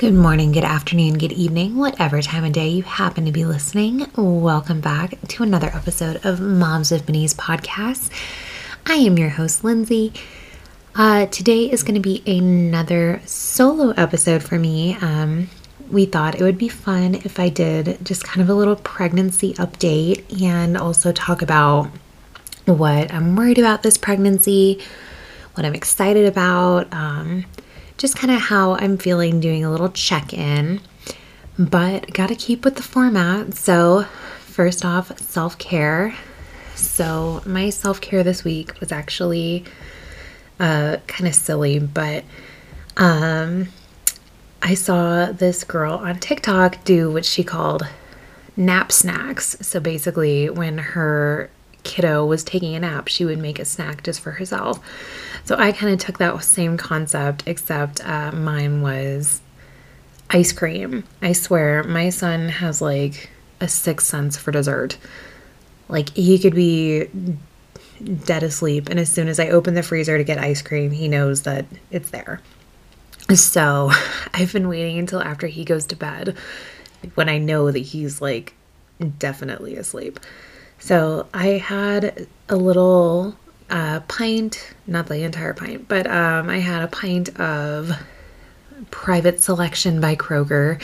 Good morning, good afternoon, good evening, whatever time of day you happen to be listening. Welcome back to another episode of Moms of Minis podcast. I am your host, Lindsey. Uh, today is going to be another solo episode for me. Um, we thought it would be fun if I did just kind of a little pregnancy update and also talk about what I'm worried about this pregnancy, what I'm excited about. Um, just kind of how I'm feeling, doing a little check in, but got to keep with the format. So, first off, self care. So, my self care this week was actually uh, kind of silly, but um, I saw this girl on TikTok do what she called nap snacks. So, basically, when her kiddo was taking a nap, she would make a snack just for herself. So I kind of took that same concept, except uh, mine was ice cream. I swear, my son has like a sixth sense for dessert. Like he could be dead asleep, and as soon as I open the freezer to get ice cream, he knows that it's there. So I've been waiting until after he goes to bed when I know that he's like definitely asleep. So I had a little uh, pint, not the entire pint, but um, I had a pint of private selection by Kroger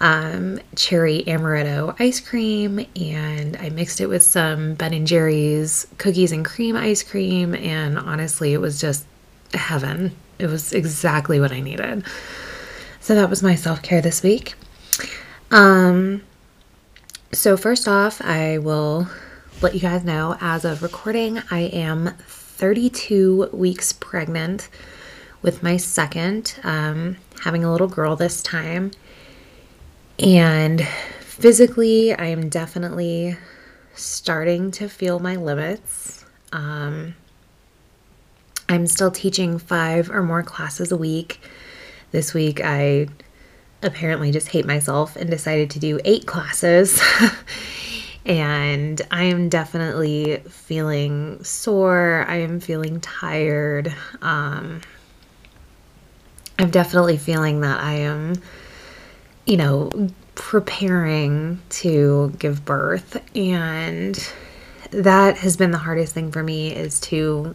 um, cherry amaretto ice cream, and I mixed it with some Ben and Jerry's cookies and cream ice cream, and honestly, it was just heaven. It was exactly what I needed. So that was my self care this week. Um, so, first off, I will let you guys know as of recording, I am 32 weeks pregnant with my second, um, having a little girl this time. And physically, I am definitely starting to feel my limits. Um, I'm still teaching five or more classes a week. This week, I apparently just hate myself and decided to do eight classes. and I am definitely feeling sore. I am feeling tired. Um, I'm definitely feeling that I am, you know, preparing to give birth. And that has been the hardest thing for me is to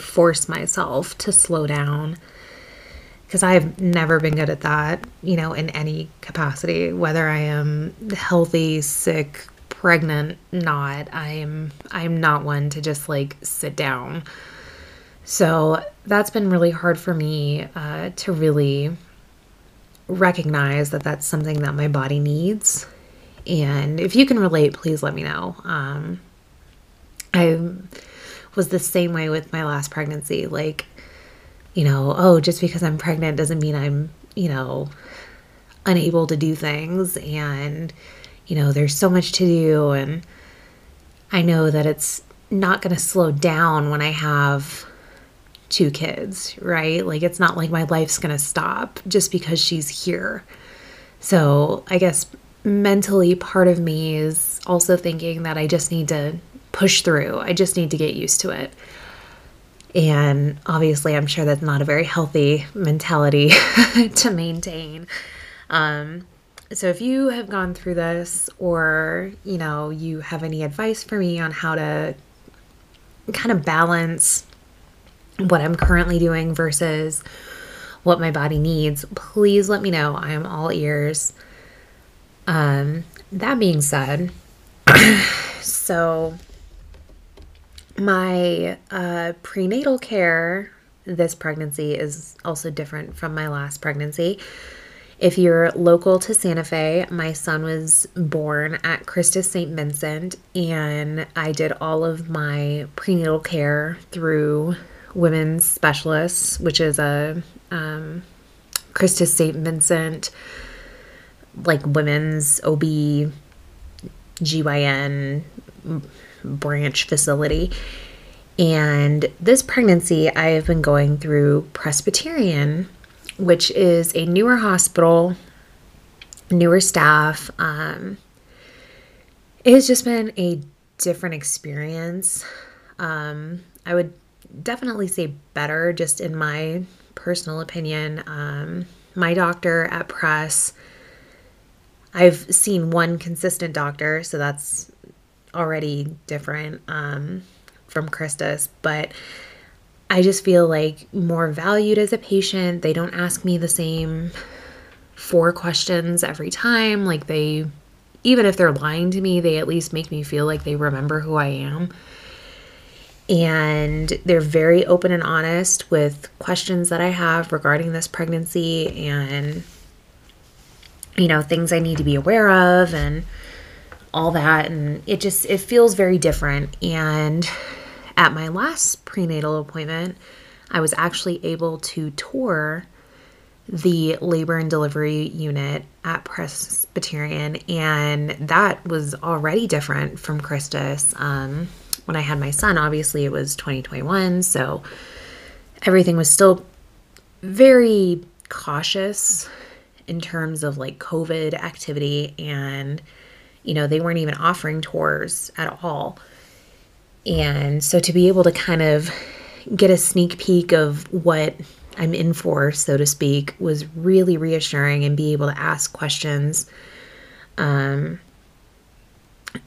force myself to slow down because I've never been good at that, you know, in any capacity, whether I am healthy, sick, pregnant, not. I'm I'm not one to just like sit down. So that's been really hard for me uh, to really recognize that that's something that my body needs. And if you can relate, please let me know. Um, I was the same way with my last pregnancy. Like, you know, oh, just because I'm pregnant doesn't mean I'm, you know, unable to do things. And, you know, there's so much to do. And I know that it's not going to slow down when I have two kids, right? Like, it's not like my life's going to stop just because she's here. So I guess mentally, part of me is also thinking that I just need to push through, I just need to get used to it. And obviously, I'm sure that's not a very healthy mentality to maintain. Um, so if you have gone through this or, you know, you have any advice for me on how to kind of balance what I'm currently doing versus what my body needs, please let me know. I am all ears. Um, that being said, so my uh, prenatal care this pregnancy is also different from my last pregnancy. If you're local to Santa Fe, my son was born at Christus St. Vincent, and I did all of my prenatal care through Women's Specialists, which is a um, Christus St. Vincent, like women's OB, GYN branch facility. And this pregnancy, I have been going through Presbyterian which is a newer hospital, newer staff. Um, it has just been a different experience. Um, I would definitely say better, just in my personal opinion. Um, my doctor at Press, I've seen one consistent doctor, so that's already different um, from Christus, but I just feel like more valued as a patient. They don't ask me the same four questions every time. Like they, even if they're lying to me, they at least make me feel like they remember who I am. And they're very open and honest with questions that I have regarding this pregnancy and, you know, things I need to be aware of and all that. And it just, it feels very different. And at my last prenatal appointment, I was actually able to tour the labor and delivery unit at Presbyterian, and that was already different from Christus. Um, when I had my son, obviously it was 2021, so everything was still very cautious in terms of like COVID activity, and you know, they weren't even offering tours at all. And so to be able to kind of get a sneak peek of what I'm in for, so to speak, was really reassuring and be able to ask questions. Um,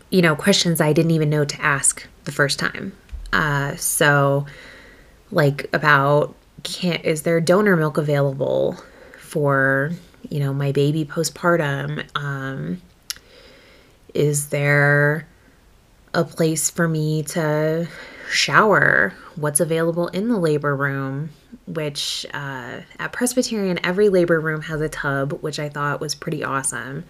you know, questions I didn't even know to ask the first time. Uh, so, like about can is there donor milk available for you know my baby postpartum? Um, is there a place for me to shower? What's available in the labor room? Which uh, at Presbyterian, every labor room has a tub, which I thought was pretty awesome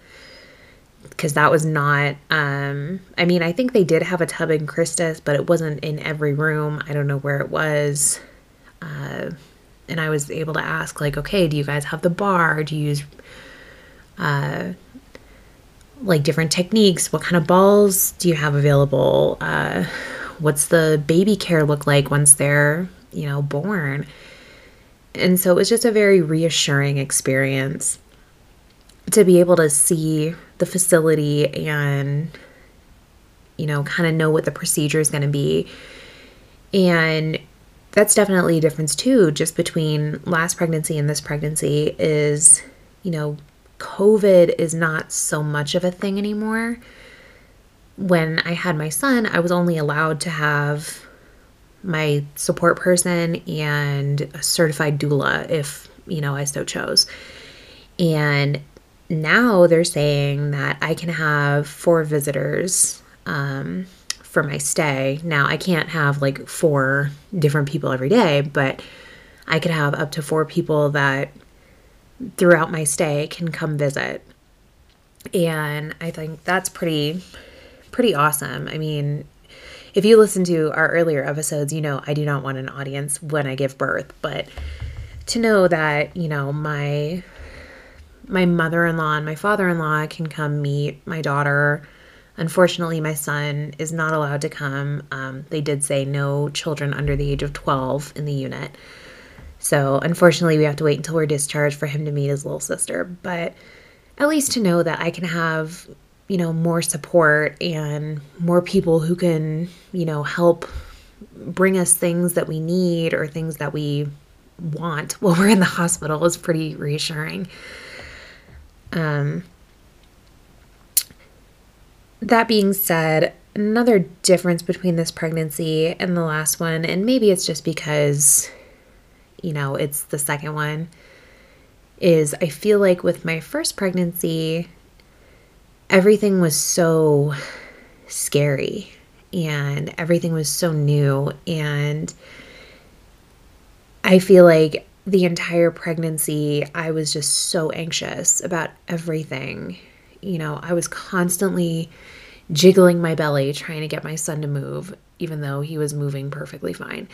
because that was not um i mean i think they did have a tub in christus but it wasn't in every room i don't know where it was uh, and i was able to ask like okay do you guys have the bar do you use uh, like different techniques. What kind of balls do you have available? Uh, what's the baby care look like once they're you know born? And so it was just a very reassuring experience to be able to see the facility and you know kind of know what the procedure is going to be. And that's definitely a difference too just between last pregnancy and this pregnancy is you know covid is not so much of a thing anymore when i had my son i was only allowed to have my support person and a certified doula if you know i so chose and now they're saying that I can have four visitors um, for my stay. Now, I can't have like four different people every day, but I could have up to four people that throughout my stay can come visit. And I think that's pretty pretty awesome. I mean, if you listen to our earlier episodes, you know I do not want an audience when I give birth, but to know that, you know, my my mother in law and my father in law can come meet my daughter. Unfortunately, my son is not allowed to come. Um, they did say no children under the age of 12 in the unit. So, unfortunately, we have to wait until we're discharged for him to meet his little sister. But at least to know that I can have, you know, more support and more people who can, you know, help bring us things that we need or things that we want while we're in the hospital is pretty reassuring. Um, that being said, another difference between this pregnancy and the last one, and maybe it's just because, you know, it's the second one, is I feel like with my first pregnancy, everything was so scary and everything was so new. And I feel like the entire pregnancy, I was just so anxious about everything. You know, I was constantly jiggling my belly trying to get my son to move, even though he was moving perfectly fine.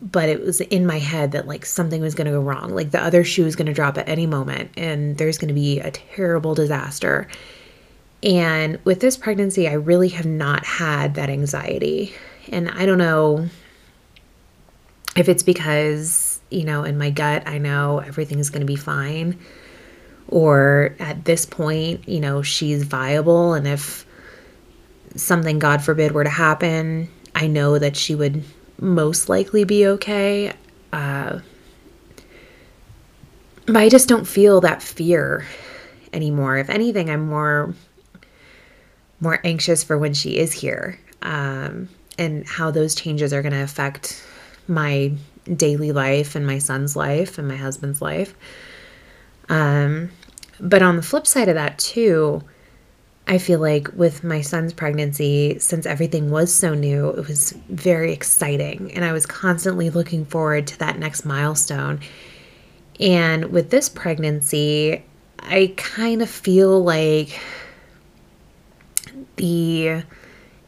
But it was in my head that like something was going to go wrong. Like the other shoe is going to drop at any moment and there's going to be a terrible disaster. And with this pregnancy, I really have not had that anxiety. And I don't know if it's because you know, in my gut, I know everything's going to be fine. Or at this point, you know, she's viable. And if something, God forbid, were to happen, I know that she would most likely be okay. Uh, but I just don't feel that fear anymore. If anything, I'm more more anxious for when she is here um, and how those changes are going to affect my daily life and my son's life and my husband's life. Um, but on the flip side of that, too, I feel like with my son's pregnancy, since everything was so new, it was very exciting. And I was constantly looking forward to that next milestone. And with this pregnancy, I kind of feel like the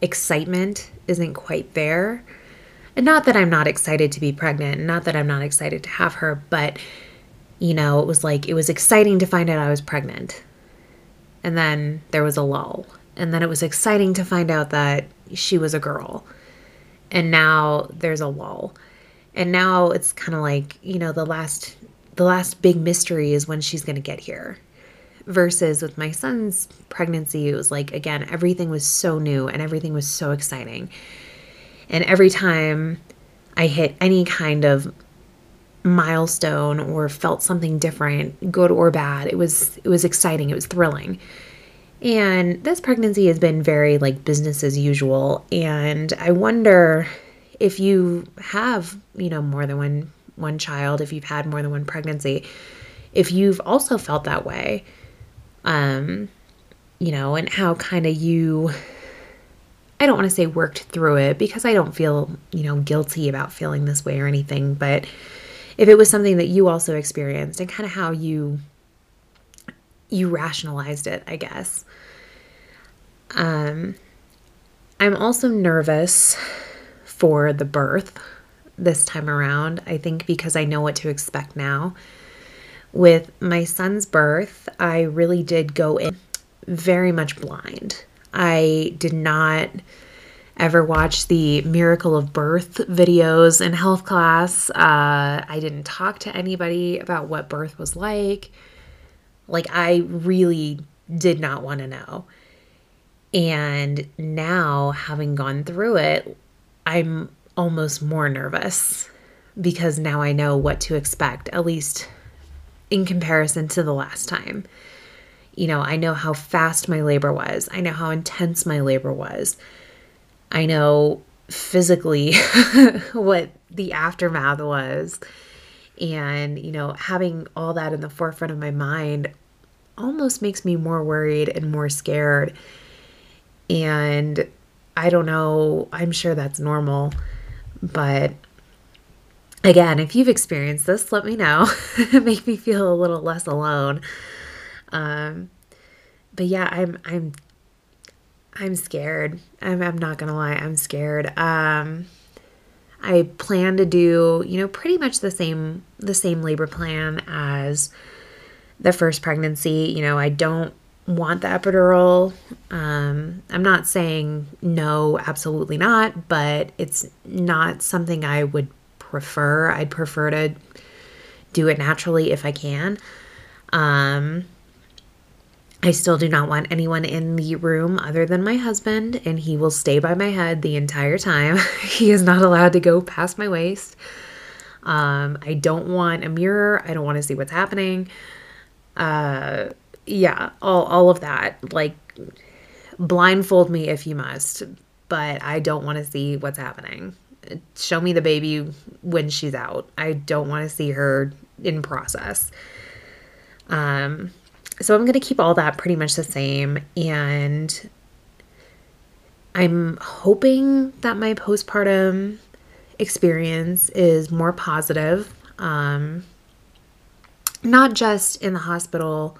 excitement isn't quite there. And not that I'm not excited to be pregnant, not that I'm not excited to have her, but you know, it was like it was exciting to find out I was pregnant. And then there was a lull. And then it was exciting to find out that she was a girl. And now there's a lull. And now it's kind of like, you know, the last the last big mystery is when she's going to get here versus with my son's pregnancy, it was like, again, everything was so new and everything was so exciting. And every time I hit any kind of milestone or felt something different, good or bad, it was it was exciting, it was thrilling. And this pregnancy has been very like business as usual and I wonder if you have, you know, more than one one child, if you've had more than one pregnancy, if you've also felt that way um, you know, and how kind of you, I don't want to say worked through it because I don't feel, you know, guilty about feeling this way or anything, but if it was something that you also experienced and kind of how you you rationalized it, I guess. Um I'm also nervous for the birth this time around. I think because I know what to expect now with my son's birth, I really did go in very much blind. I did not ever watch the miracle of birth videos in health class. Uh, I didn't talk to anybody about what birth was like. Like, I really did not want to know. And now, having gone through it, I'm almost more nervous because now I know what to expect, at least in comparison to the last time. You know, I know how fast my labor was, I know how intense my labor was. I know physically what the aftermath was. And, you know, having all that in the forefront of my mind almost makes me more worried and more scared. And I don't know, I'm sure that's normal, but again, if you've experienced this, let me know. Make me feel a little less alone. Um, but yeah, I'm I'm I'm scared. I'm I'm not gonna lie, I'm scared. Um, I plan to do, you know, pretty much the same the same labor plan as the first pregnancy. You know, I don't want the epidural. Um, I'm not saying no, absolutely not, but it's not something I would prefer. I'd prefer to do it naturally if I can. Um, I still do not want anyone in the room other than my husband, and he will stay by my head the entire time. he is not allowed to go past my waist. Um, I don't want a mirror. I don't want to see what's happening. Uh, yeah, all all of that. Like blindfold me if you must, but I don't want to see what's happening show me the baby when she's out. I don't want to see her in process. Um, so I'm going to keep all that pretty much the same. And I'm hoping that my postpartum experience is more positive. Um, not just in the hospital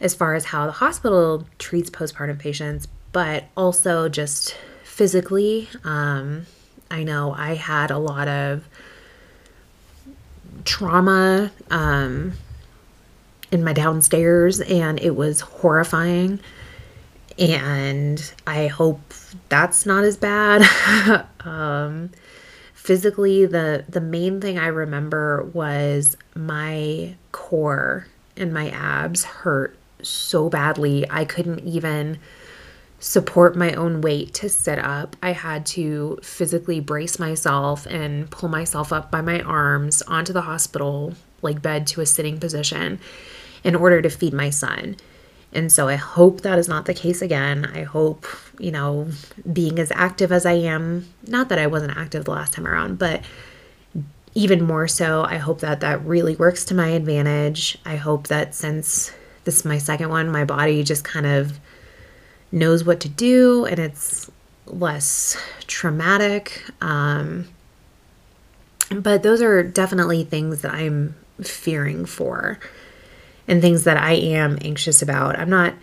as far as how the hospital treats postpartum patients, but also just physically. Um, I know I had a lot of trauma um, in my downstairs, and it was horrifying. And I hope that's not as bad. um, physically, the the main thing I remember was my core and my abs hurt so badly. I couldn't even support my own weight to sit up. I had to physically brace myself and pull myself up by my arms onto the hospital like bed to a sitting position in order to feed my son. And so I hope that is not the case again. I hope, you know, being as active as I am, not that I wasn't active the last time around, but even more so, I hope that that really works to my advantage. I hope that since this is my second one, my body just kind of knows what to do and it's less traumatic. Um, but those are definitely things that I'm fearing for and things that I am anxious about. I'm not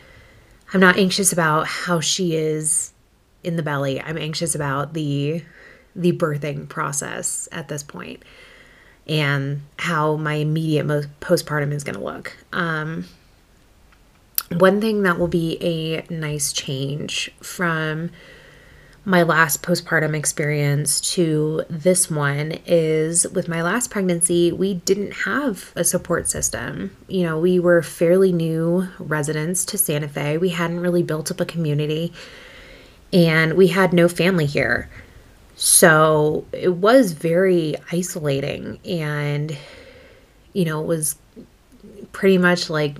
I'm not anxious about how she is in the belly. I'm anxious about the the birthing process at this point and how my immediate postpartum is going to look. Um, one thing that will be a nice change from my last postpartum experience to this one is with my last pregnancy, we didn't have a support system. You know, we were fairly new residents to Santa Fe. We hadn't really built up a community and we had no family here. So it was very isolating and, you know, it was pretty much like,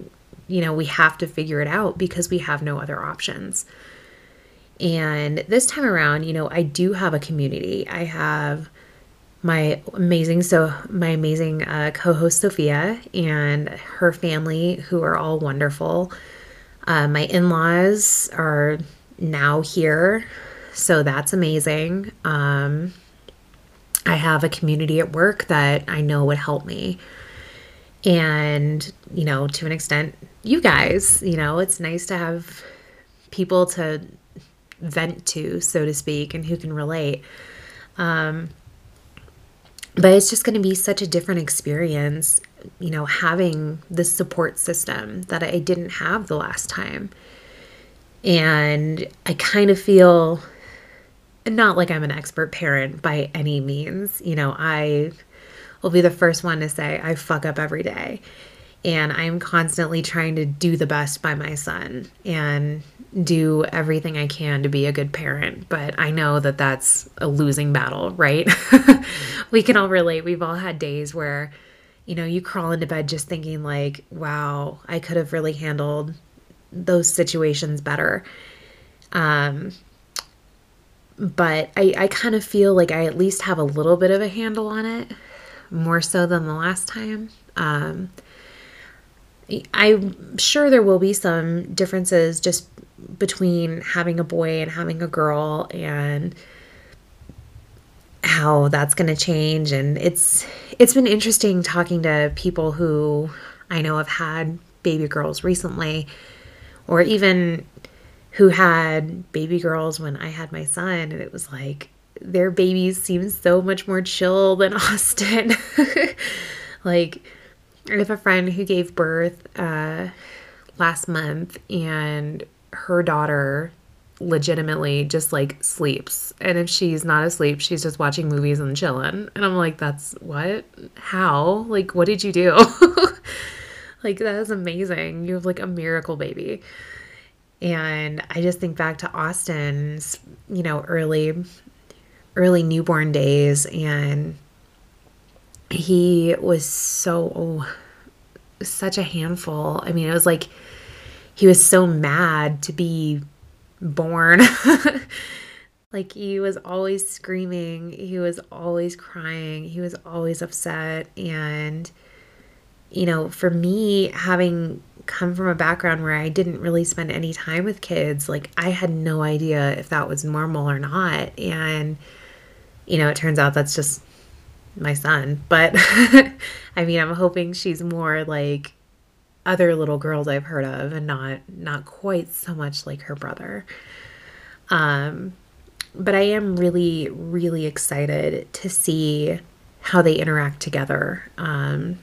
you know, we have to figure it out because we have no other options. And this time around, you know, I do have a community. I have my amazing so my amazing uh, co-host Sophia and her family who are all wonderful. Uh, my in-laws are now here, so that's amazing. Um, I have a community at work that I know would help me. And, you know, to an extent, you guys, you know, it's nice to have people to vent to, so to speak, and who can relate. Um, but it's just going to be such a different experience, you know, having this support system that I didn't have the last time. And I kind of feel not like I'm an expert parent by any means. You know, I will be the first one to say I fuck up every day. And I'm constantly trying to do the best by my son. And do everything I can to be a good parent, but I know that that's a losing battle, right? we can all relate. We've all had days where, you know, you crawl into bed just thinking, like, wow, I could have really handled those situations better. Um, but I, I kind of feel like I at least have a little bit of a handle on it, more so than the last time. Um, I'm sure there will be some differences just between having a boy and having a girl and how that's going to change and it's it's been interesting talking to people who I know have had baby girls recently or even who had baby girls when I had my son and it was like their babies seem so much more chill than Austin. like I have a friend who gave birth uh, last month and her daughter legitimately just like sleeps. And if she's not asleep, she's just watching movies and chilling. And I'm like, that's what? How? Like, what did you do? like, that is amazing. You have like a miracle baby. And I just think back to Austin's, you know, early, early newborn days. And he was so, such a handful. I mean, it was like, he was so mad to be born. like he was always screaming, he was always crying, he was always upset and you know, for me having come from a background where I didn't really spend any time with kids, like I had no idea if that was normal or not and you know, it turns out that's just my son. But I mean, I'm hoping she's more like other little girls I've heard of and not not quite so much like her brother. Um but I am really really excited to see how they interact together. Um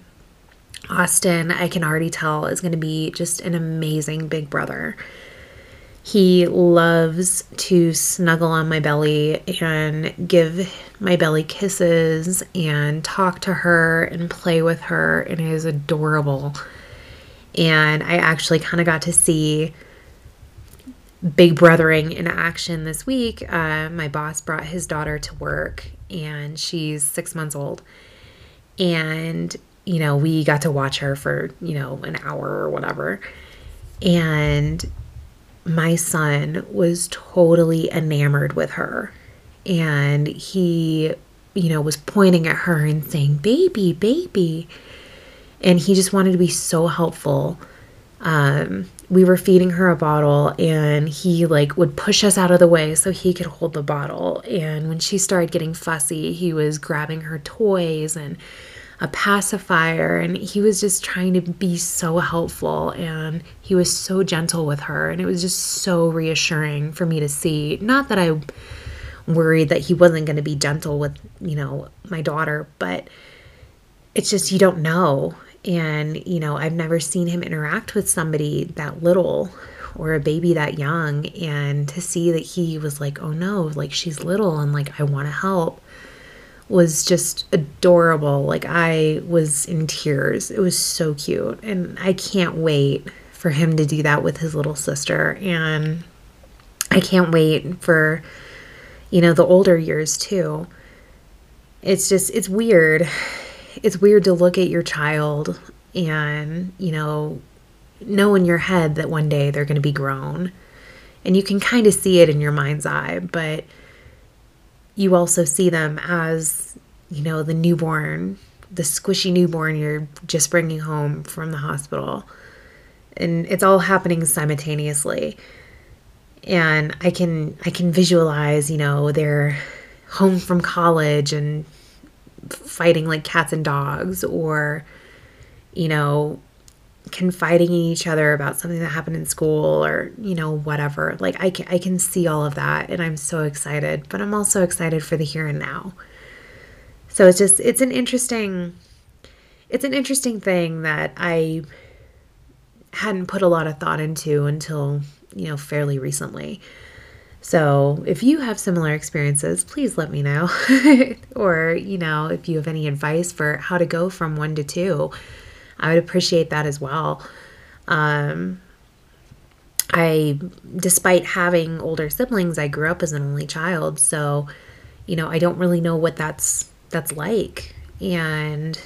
Austin, I can already tell is going to be just an amazing big brother. He loves to snuggle on my belly and give my belly kisses and talk to her and play with her, and it is adorable. And I actually kind of got to see Big Brothering in action this week. Uh, my boss brought his daughter to work, and she's six months old. And you know, we got to watch her for, you know, an hour or whatever. And my son was totally enamored with her. And he, you know, was pointing at her and saying, Baby, baby. And he just wanted to be so helpful. Um, we were feeding her a bottle and he like would push us out of the way so he could hold the bottle and when she started getting fussy he was grabbing her toys and a pacifier and he was just trying to be so helpful and he was so gentle with her and it was just so reassuring for me to see not that i worried that he wasn't going to be gentle with you know my daughter but it's just you don't know and, you know, I've never seen him interact with somebody that little or a baby that young. And to see that he was like, oh no, like she's little and like I want to help was just adorable. Like I was in tears. It was so cute. And I can't wait for him to do that with his little sister. And I can't wait for, you know, the older years too. It's just, it's weird it's weird to look at your child and, you know, know in your head that one day they're going to be grown. And you can kind of see it in your mind's eye, but you also see them as, you know, the newborn, the squishy newborn you're just bringing home from the hospital. And it's all happening simultaneously. And I can I can visualize, you know, they're home from college and fighting like cats and dogs or, you know, confiding in each other about something that happened in school or, you know, whatever. Like I can, I can see all of that and I'm so excited, but I'm also excited for the here and now. So it's just, it's an interesting, it's an interesting thing that I hadn't put a lot of thought into until, you know, fairly recently. So, if you have similar experiences, please let me know. or, you know, if you have any advice for how to go from one to two, I would appreciate that as well. Um, I, despite having older siblings, I grew up as an only child. So, you know, I don't really know what that's that's like. And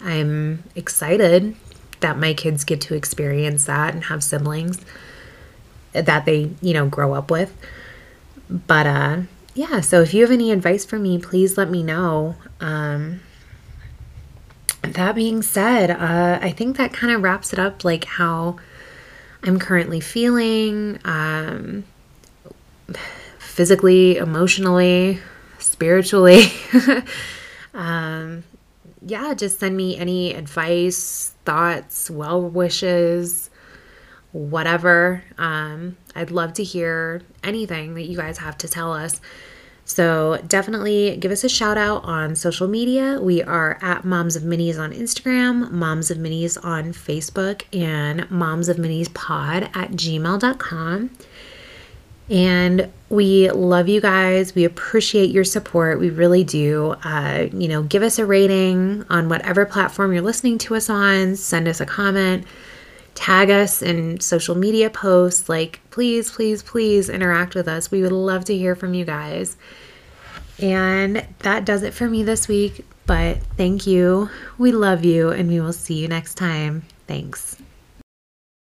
I'm excited that my kids get to experience that and have siblings that they, you know, grow up with. But uh yeah, so if you have any advice for me, please let me know. Um that being said, uh I think that kind of wraps it up like how I'm currently feeling um physically, emotionally, spiritually. um yeah, just send me any advice, thoughts, well wishes, whatever. Um, I'd love to hear anything that you guys have to tell us. So definitely give us a shout out on social media. We are at Moms of Minis on Instagram, Moms of Minis on Facebook, and Moms of Minis Pod at gmail.com. And we love you guys. We appreciate your support. We really do. Uh, you know, give us a rating on whatever platform you're listening to us on. Send us a comment tag us in social media posts. Like, please, please, please interact with us. We would love to hear from you guys. And that does it for me this week. But thank you. We love you, and we will see you next time. Thanks.